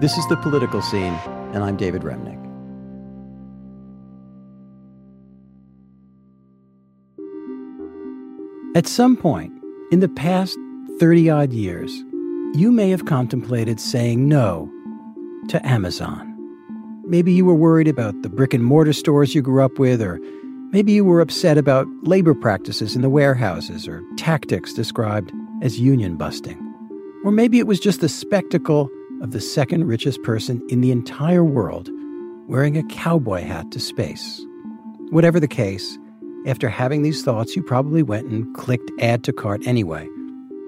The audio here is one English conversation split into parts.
This is The Political Scene, and I'm David Remnick. At some point in the past 30 odd years, you may have contemplated saying no to Amazon. Maybe you were worried about the brick and mortar stores you grew up with, or maybe you were upset about labor practices in the warehouses or tactics described as union busting. Or maybe it was just the spectacle of the second richest person in the entire world wearing a cowboy hat to space. Whatever the case, after having these thoughts, you probably went and clicked add to cart anyway.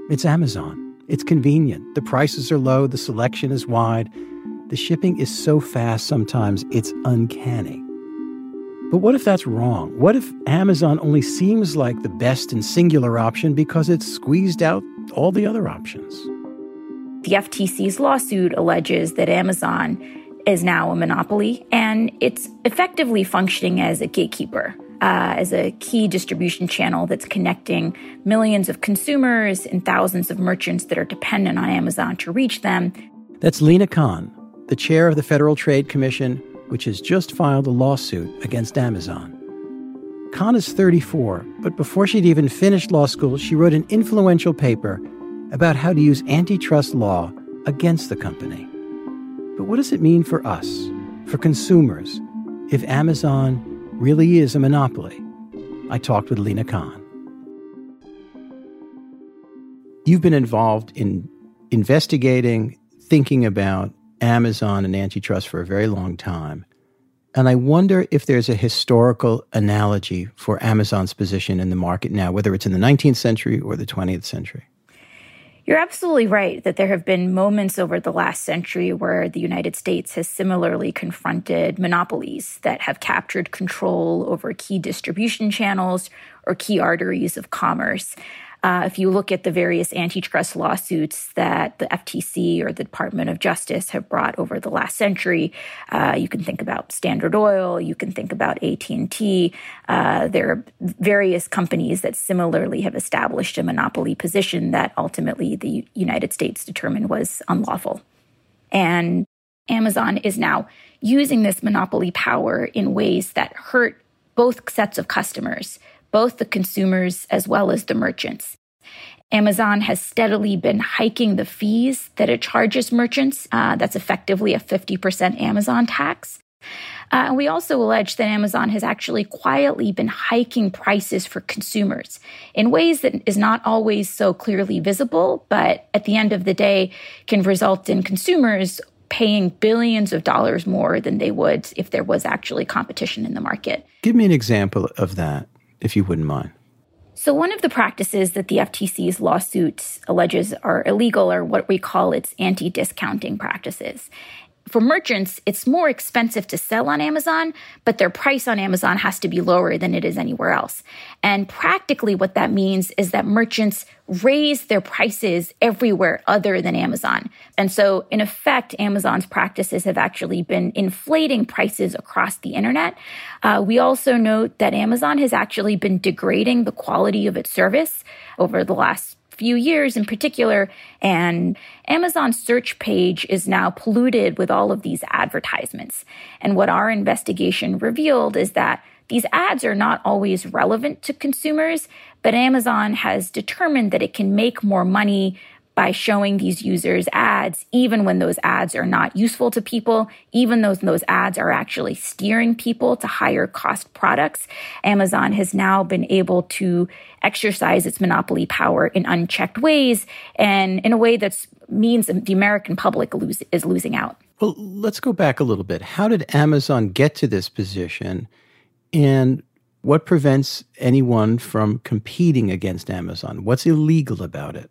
It's Amazon. It's convenient. The prices are low, the selection is wide, the shipping is so fast sometimes it's uncanny. But what if that's wrong? What if Amazon only seems like the best and singular option because it's squeezed out all the other options? The FTC's lawsuit alleges that Amazon is now a monopoly and it's effectively functioning as a gatekeeper. Uh, as a key distribution channel that's connecting millions of consumers and thousands of merchants that are dependent on Amazon to reach them. That's Lina Khan, the chair of the Federal Trade Commission, which has just filed a lawsuit against Amazon. Khan is 34, but before she'd even finished law school, she wrote an influential paper about how to use antitrust law against the company. But what does it mean for us, for consumers, if Amazon really is a monopoly? I talked with Lina Khan. You've been involved in investigating, thinking about Amazon and antitrust for a very long time. And I wonder if there's a historical analogy for Amazon's position in the market now, whether it's in the 19th century or the 20th century. You're absolutely right that there have been moments over the last century where the United States has similarly confronted monopolies that have captured control over key distribution channels or key arteries of commerce. Uh, if you look at the various antitrust lawsuits that the FTC or the Department of Justice have brought over the last century, uh, you can think about Standard Oil, you can think about AT and T. Uh, there are various companies that similarly have established a monopoly position that ultimately the United States determined was unlawful. And Amazon is now using this monopoly power in ways that hurt both sets of customers both the consumers as well as the merchants. Amazon has steadily been hiking the fees that it charges merchants. Uh, that's effectively a 50% Amazon tax. Uh, we also allege that Amazon has actually quietly been hiking prices for consumers in ways that is not always so clearly visible, but at the end of the day can result in consumers paying billions of dollars more than they would if there was actually competition in the market. Give me an example of that if you wouldn't mind. So, one of the practices that the FTC's lawsuit alleges are illegal are what we call its anti discounting practices for merchants, it's more expensive to sell on Amazon, but their price on Amazon has to be lower than it is anywhere else. And practically, what that means is that merchants raise their prices everywhere other than Amazon. And so, in effect, Amazon's practices have actually been inflating prices across the internet. Uh, we also note that Amazon has actually been degrading the quality of its service over the last few years in particular. And Amazon's search page is now polluted with all of these advertisements. And what our investigation revealed is that these ads are not always relevant to consumers, but Amazon has determined that it can make more money by showing these users ads, even when those ads are not useful to people, even though those ads are actually steering people to higher cost products. Amazon has now been able to exercise its monopoly power in unchecked ways and in a way that means the American public lose, is losing out. Well, let's go back a little bit. How did Amazon get to this position? And what prevents anyone from competing against Amazon? What's illegal about it?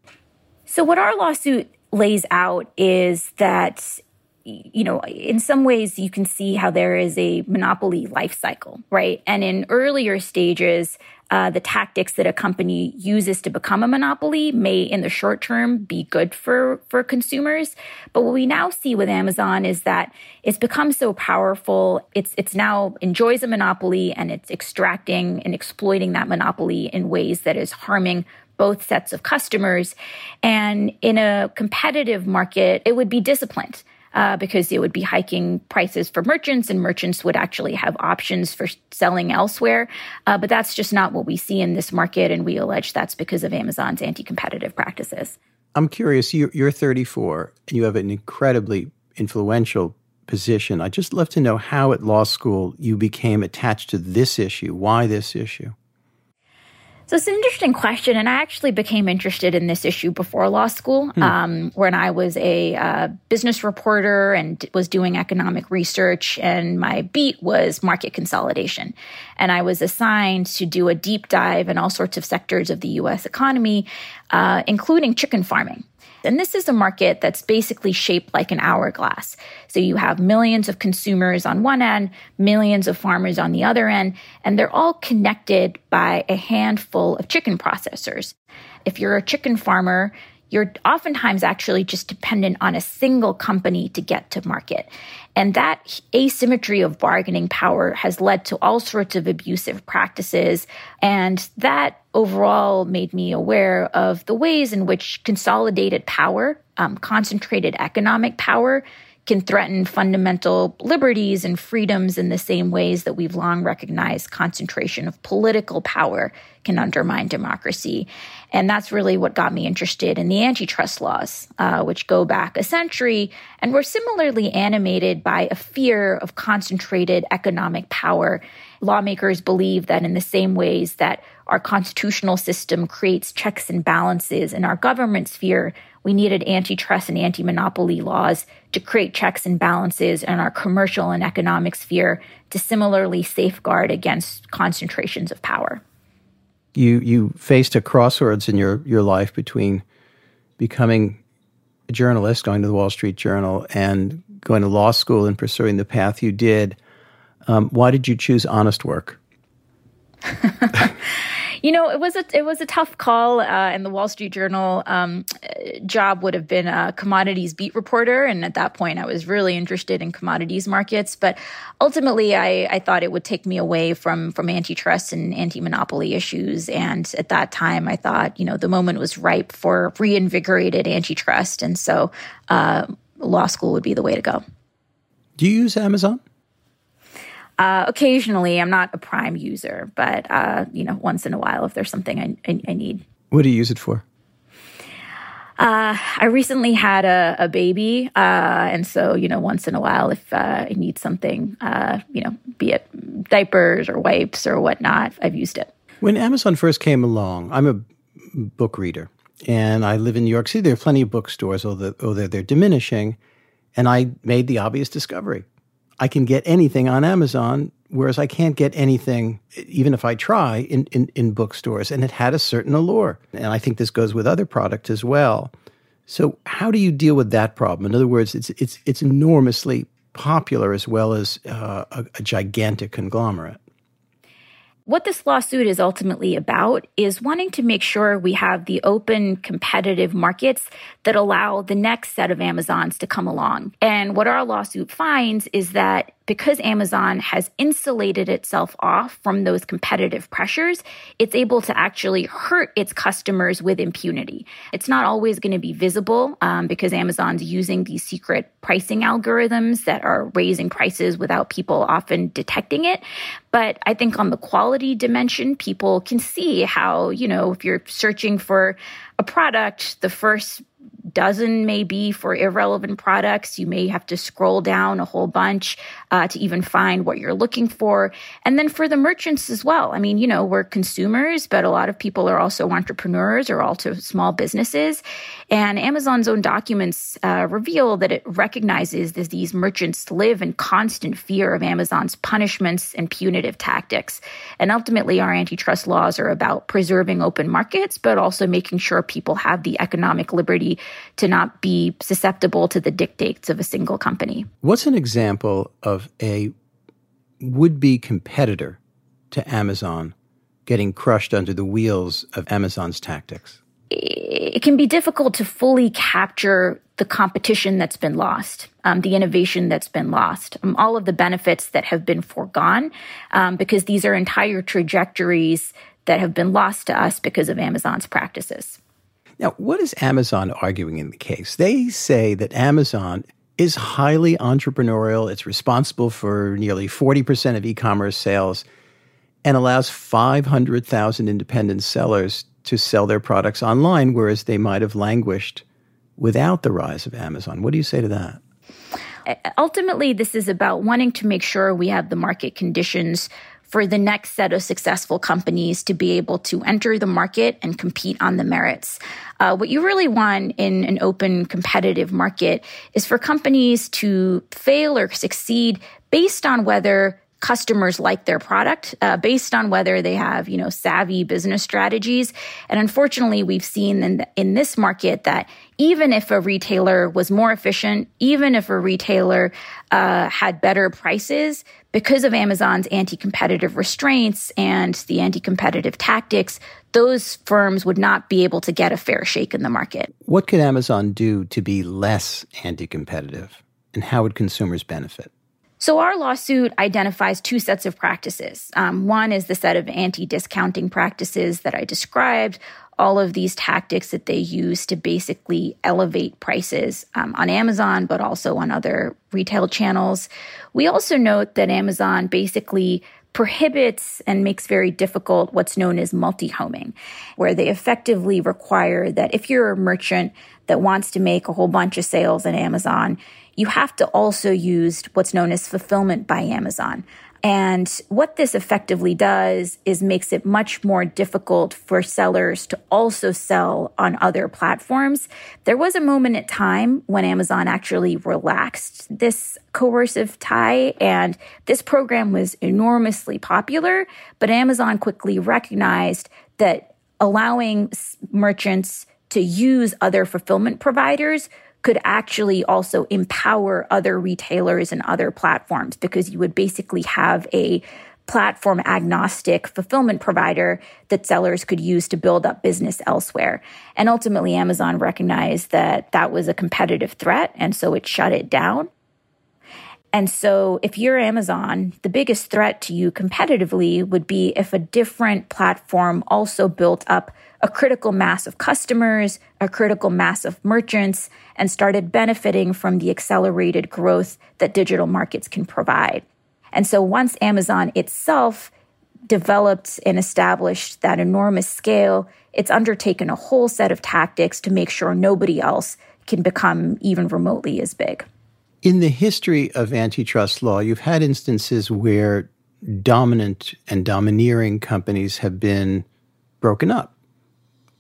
So, what our lawsuit lays out is that you know, in some ways, you can see how there is a monopoly life cycle, right? And in earlier stages, uh, the tactics that a company uses to become a monopoly may, in the short term, be good for for consumers. But what we now see with Amazon is that it's become so powerful. It's it's now enjoys a monopoly and it's extracting and exploiting that monopoly in ways that is harming both sets of customers. And in a competitive market, it would be disciplined. uh, because it would be hiking prices for merchants, and merchants would actually have options for selling elsewhere. Uh, but that's just not what we see in this market, and we allege that's because of Amazon's anti competitive practices. I'm curious, you're 34 and you have an incredibly influential position. I'd just love to know how at law school you became attached to this issue. Why this issue? So it's an interesting question, and I actually became interested in this issue before law school, hmm. um, when I was a uh, business reporter and was doing economic research, and my beat was market consolidation, and I was assigned to do a deep dive in all sorts of sectors of the U.S. economy, uh, including chicken farming. And this is a market that's basically shaped like an hourglass. So you have millions of consumers on one end, millions of farmers on the other end, and they're all connected by a handful of chicken processors. If you're a chicken farmer, you're oftentimes actually just dependent on a single company to get to market. And that asymmetry of bargaining power has led to all sorts of abusive practices. And that overall made me aware of the ways in which consolidated power, um, concentrated economic power, can threaten fundamental liberties and freedoms in the same ways that we've long recognized concentration of political power can undermine democracy. And that's really what got me interested in the antitrust laws, uh, which go back a century and were similarly animated by a fear of concentrated economic power. Lawmakers believe that in the same ways that our constitutional system creates checks and balances in our government sphere, we needed antitrust and anti monopoly laws to create checks and balances in our commercial and economic sphere to similarly safeguard against concentrations of power. You, you faced a crossroads in your, your life between becoming a journalist, going to the Wall Street Journal, and going to law school and pursuing the path you did. Um, why did you choose honest work? You know, it was a it was a tough call, uh, and the Wall Street Journal um, job would have been a commodities beat reporter, and at that point, I was really interested in commodities markets. But ultimately, I, I thought it would take me away from from antitrust and anti monopoly issues, and at that time, I thought you know the moment was ripe for reinvigorated antitrust, and so uh, law school would be the way to go. Do you use Amazon? Uh, occasionally, I'm not a Prime user, but uh, you know, once in a while, if there's something I, I, I need. What do you use it for? Uh, I recently had a, a baby, uh, and so you know, once in a while, if uh, I need something, uh, you know, be it diapers or wipes or whatnot, I've used it. When Amazon first came along, I'm a book reader, and I live in New York City. There are plenty of bookstores, although, although they're diminishing. And I made the obvious discovery: I can get anything on Amazon, whereas I can't get anything, even if I try, in, in, in bookstores. And it had a certain allure. And I think this goes with other products as well. So how do you deal with that problem? In other words, it's it's it's enormously popular as well as uh, a, a gigantic conglomerate. What this lawsuit is ultimately about is wanting to make sure we have the open, competitive markets that allow the next set of Amazons to come along. And what our lawsuit finds is that because Amazon has insulated itself off from those competitive pressures, it's able to actually hurt its customers with impunity. It's not always going to be visible um, because Amazon's using these secret pricing algorithms that are raising prices without people often detecting it. But I think on the quality dimension, people can see how, you know, if you're searching for a product, the first dozen may be for irrelevant products. You may have to scroll down a whole bunch uh, to even find what you're looking for. And then for the merchants as well. I mean, you know, we're consumers, but a lot of people are also entrepreneurs or also small businesses. And Amazon's own documents uh, reveal that it recognizes that these merchants live in constant fear of Amazon's punishments and punitive tactics. And ultimately, our antitrust laws are about preserving open markets, but also making sure people have the economic liberty to not be susceptible to the dictates of a single company. What's an example of a would be competitor to Amazon getting crushed under the wheels of Amazon's tactics? It can be difficult to fully capture the competition that's been lost, um, the innovation that's been lost, um, all of the benefits that have been foregone, um, because these are entire trajectories that have been lost to us because of Amazon's practices. Now, what is Amazon arguing in the case? They say that Amazon is highly entrepreneurial. It's responsible for nearly 40% of e commerce sales and allows 500,000 independent sellers to sell their products online, whereas they might have languished without the rise of Amazon. What do you say to that? Uh, ultimately, this is about wanting to make sure we have the market conditions for the next set of successful companies to be able to enter the market and compete on the merits. Uh, what you really want in an open competitive market is for companies to fail or succeed based on whether customers like their product uh, based on whether they have you know savvy business strategies and unfortunately we've seen in, the, in this market that even if a retailer was more efficient even if a retailer uh, had better prices because of amazon's anti-competitive restraints and the anti-competitive tactics those firms would not be able to get a fair shake in the market what could amazon do to be less anti-competitive and how would consumers benefit so, our lawsuit identifies two sets of practices. Um, one is the set of anti discounting practices that I described, all of these tactics that they use to basically elevate prices um, on Amazon, but also on other retail channels. We also note that Amazon basically prohibits and makes very difficult what's known as multi homing, where they effectively require that if you're a merchant that wants to make a whole bunch of sales on Amazon, you have to also use what's known as fulfillment by Amazon. And what this effectively does is makes it much more difficult for sellers to also sell on other platforms. There was a moment in time when Amazon actually relaxed this coercive tie, and this program was enormously popular. But Amazon quickly recognized that allowing merchants to use other fulfillment providers could actually also empower other retailers and other platforms because you would basically have a platform agnostic fulfillment provider that sellers could use to build up business elsewhere. And ultimately, Amazon recognized that that was a competitive threat, and so it shut it down. And so, if you're Amazon, the biggest threat to you competitively would be if a different platform also built up a critical mass of customers, a critical mass of merchants, and started benefiting from the accelerated growth that digital markets can provide. And so once Amazon itself developed and established that enormous scale, it's undertaken a whole set of tactics to make sure nobody else can become even remotely as big. In the history of antitrust law, you've had instances where dominant and domineering companies have been broken up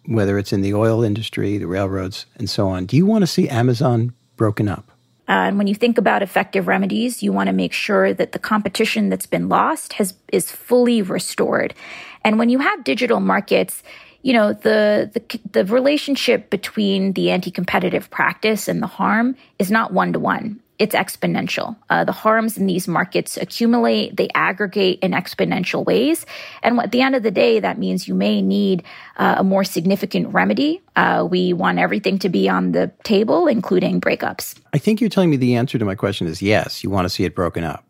whether it's in the oil industry, the railroads, and so on. Do you want to see Amazon broken up? Uh, and when you think about effective remedies, you want to make sure that the competition that's been lost has is fully restored. And when you have digital markets, you know the the, the relationship between the anti-competitive practice and the harm is not one to one it's exponential. Uh, the harms in these markets accumulate, they aggregate in exponential ways. And at the end of the day, that means you may need uh, a more significant remedy. Uh, we want everything to be on the table, including breakups. I think you're telling me the answer to my question is yes, you want to see it broken up.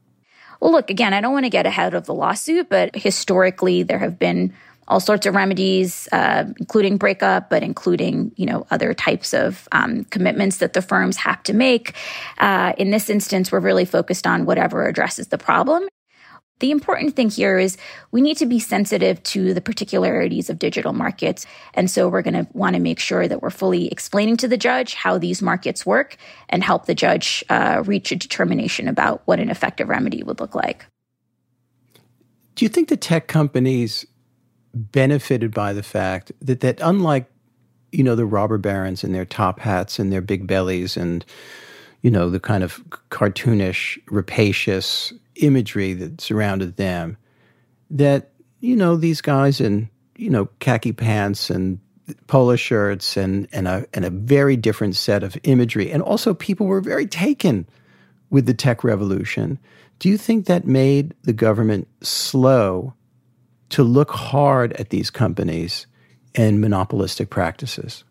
Well, look, again, I don't want to get ahead of the lawsuit, but historically, there have been all sorts of remedies, uh, including breakup, but including you know other types of um, commitments that the firms have to make. Uh, in this instance, we're really focused on whatever addresses the problem. The important thing here is we need to be sensitive to the particularities of digital markets. And so we're going to want to make sure that we're fully explaining to the judge how these markets work and help the judge uh, reach a determination about what an effective remedy would look like. Do you think the tech companies benefited by the fact that that unlike you know the robber barons and their top hats and their big bellies and you know the kind of cartoonish rapacious imagery that surrounded them that you know these guys in you know khaki pants and polo shirts and and a and a very different set of imagery. And also people were very taken with the tech revolution. Do you think that made the government slow to look hard at these companies and monopolistic practices?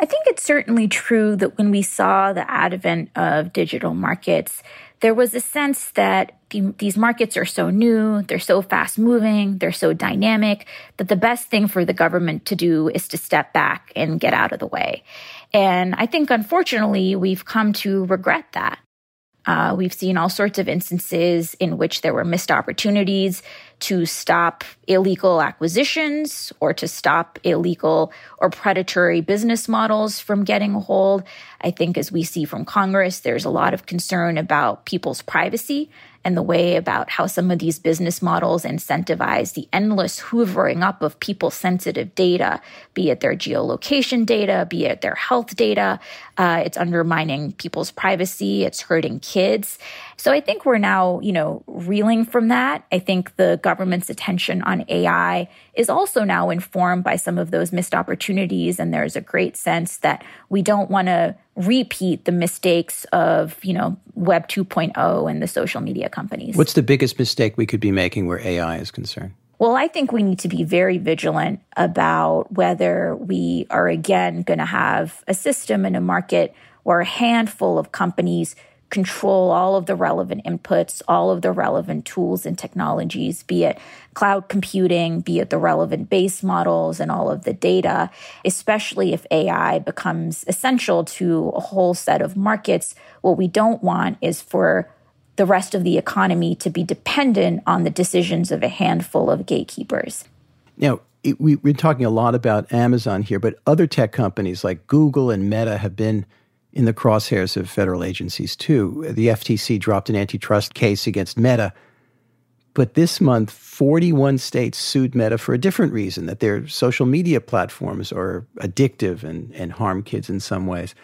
I think it's certainly true that when we saw the advent of digital markets, there was a sense that the, these markets are so new, they're so fast moving, they're so dynamic, that the best thing for the government to do is to step back and get out of the way. And I think, unfortunately, we've come to regret that. Uh, we've seen all sorts of instances in which there were missed opportunities to stop illegal acquisitions or to stop illegal or predatory business models from getting a hold. I think, as we see from Congress, there's a lot of concern about people's privacy and the way about how some of these business models incentivize the endless hoovering up of people sensitive data, be it their geolocation data, be it their health data. Uh, it's undermining people's privacy. It's hurting kids. So I think we're now, you know, reeling from that. I think the government's attention on AI is also now informed by some of those missed opportunities. And there's a great sense that we don't want to repeat the mistakes of, you know, Web 2.0 and the social media companies. What's the biggest mistake we could be making where AI is concerned? Well, I think we need to be very vigilant about whether we are again going to have a system and a market where a handful of companies control all of the relevant inputs, all of the relevant tools and technologies, be it cloud computing, be it the relevant base models and all of the data, especially if AI becomes essential to a whole set of markets. What we don't want is for the rest of the economy to be dependent on the decisions of a handful of gatekeepers. Now, it, we, we're talking a lot about Amazon here, but other tech companies like Google and Meta have been in the crosshairs of federal agencies, too. The FTC dropped an antitrust case against Meta. But this month, 41 states sued Meta for a different reason that their social media platforms are addictive and, and harm kids in some ways.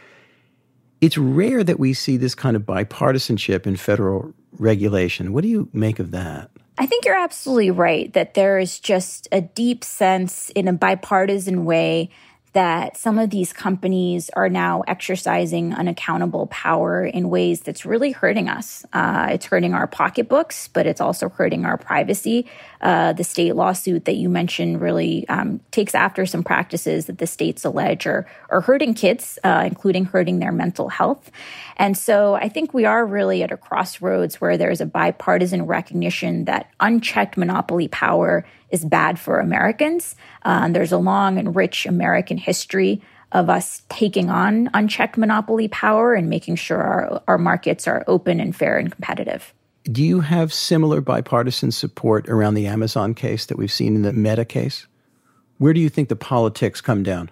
It's rare that we see this kind of bipartisanship in federal regulation. What do you make of that? I think you're absolutely right that there is just a deep sense in a bipartisan way that some of these companies are now exercising unaccountable power in ways that's really hurting us. Uh, it's hurting our pocketbooks, but it's also hurting our privacy. Uh, the state lawsuit that you mentioned really um, takes after some practices that the states allege are, are hurting kids, uh, including hurting their mental health. And so I think we are really at a crossroads where there's a bipartisan recognition that unchecked monopoly power is bad for Americans. Uh, there's a long and rich American history of us taking on unchecked monopoly power and making sure our, our markets are open and fair and competitive. Do you have similar bipartisan support around the Amazon case that we've seen in the Meta case? Where do you think the politics come down?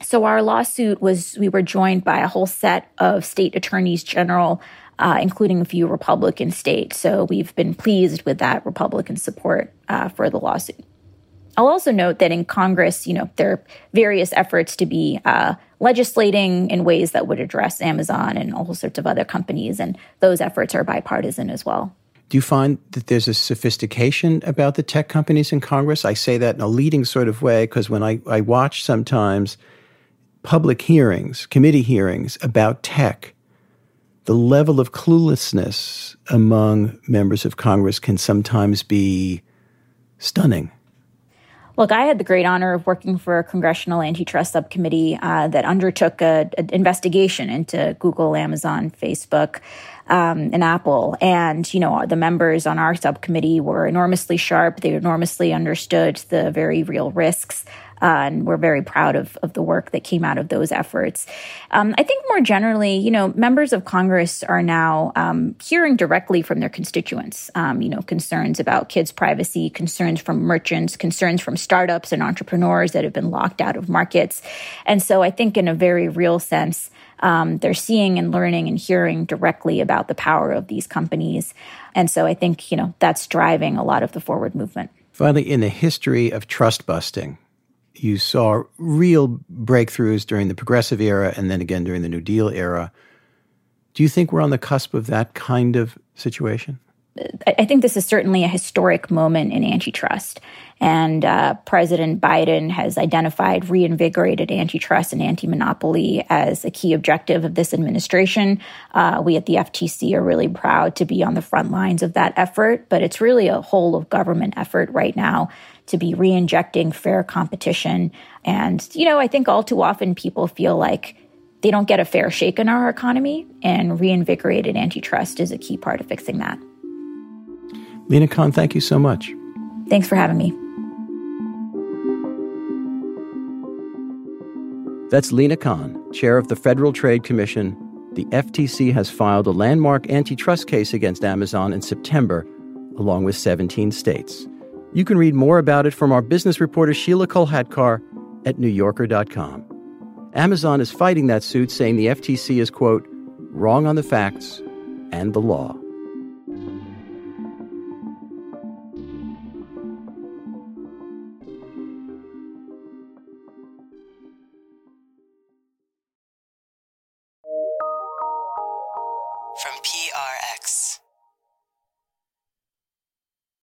So, our lawsuit was we were joined by a whole set of state attorneys general uh, including a few Republican states. So we've been pleased with that Republican support uh, for the lawsuit. I'll also note that in Congress, you know, there are various efforts to be uh, legislating in ways that would address Amazon and all sorts of other companies, and those efforts are bipartisan as well. Do you find that there's a sophistication about the tech companies in Congress? I say that in a leading sort of way because when I, I watch sometimes public hearings, committee hearings about tech, the level of cluelessness among members of Congress can sometimes be stunning. Look, I had the great honor of working for a congressional antitrust subcommittee uh, that undertook an investigation into Google, Amazon, Facebook, um, and Apple. And, you know, the members on our subcommittee were enormously sharp. They enormously understood the very real risks uh, and we're very proud of, of the work that came out of those efforts. Um, I think more generally, you know, members of Congress are now um, hearing directly from their constituents, um, you know, concerns about kids' privacy, concerns from merchants, concerns from startups and entrepreneurs that have been locked out of markets. And so I think in a very real sense, um, they're seeing and learning and hearing directly about the power of these companies. And so I think, you know, that's driving a lot of the forward movement. Finally, in the history of trust busting, you saw real breakthroughs during the progressive era and then again during the New Deal era. Do you think we're on the cusp of that kind of situation? I think this is certainly a historic moment in antitrust. And uh, President Biden has identified reinvigorated antitrust and anti monopoly as a key objective of this administration. Uh, we at the FTC are really proud to be on the front lines of that effort, but it's really a whole of government effort right now to be re-injecting fair competition. And, you know, I think all too often people feel like they don't get a fair shake in our economy, and reinvigorated antitrust is a key part of fixing that. Lina Khan, thank you so much. Thanks for having me. That's Lina Khan, chair of the Federal Trade Commission. The FTC has filed a landmark antitrust case against Amazon in September, along with 17 states. You can read more about it from our business reporter Sheelah Kolhatkar at NewYorker.com. Amazon is fighting that suit, saying the FTC is, quote, wrong on the facts and the law.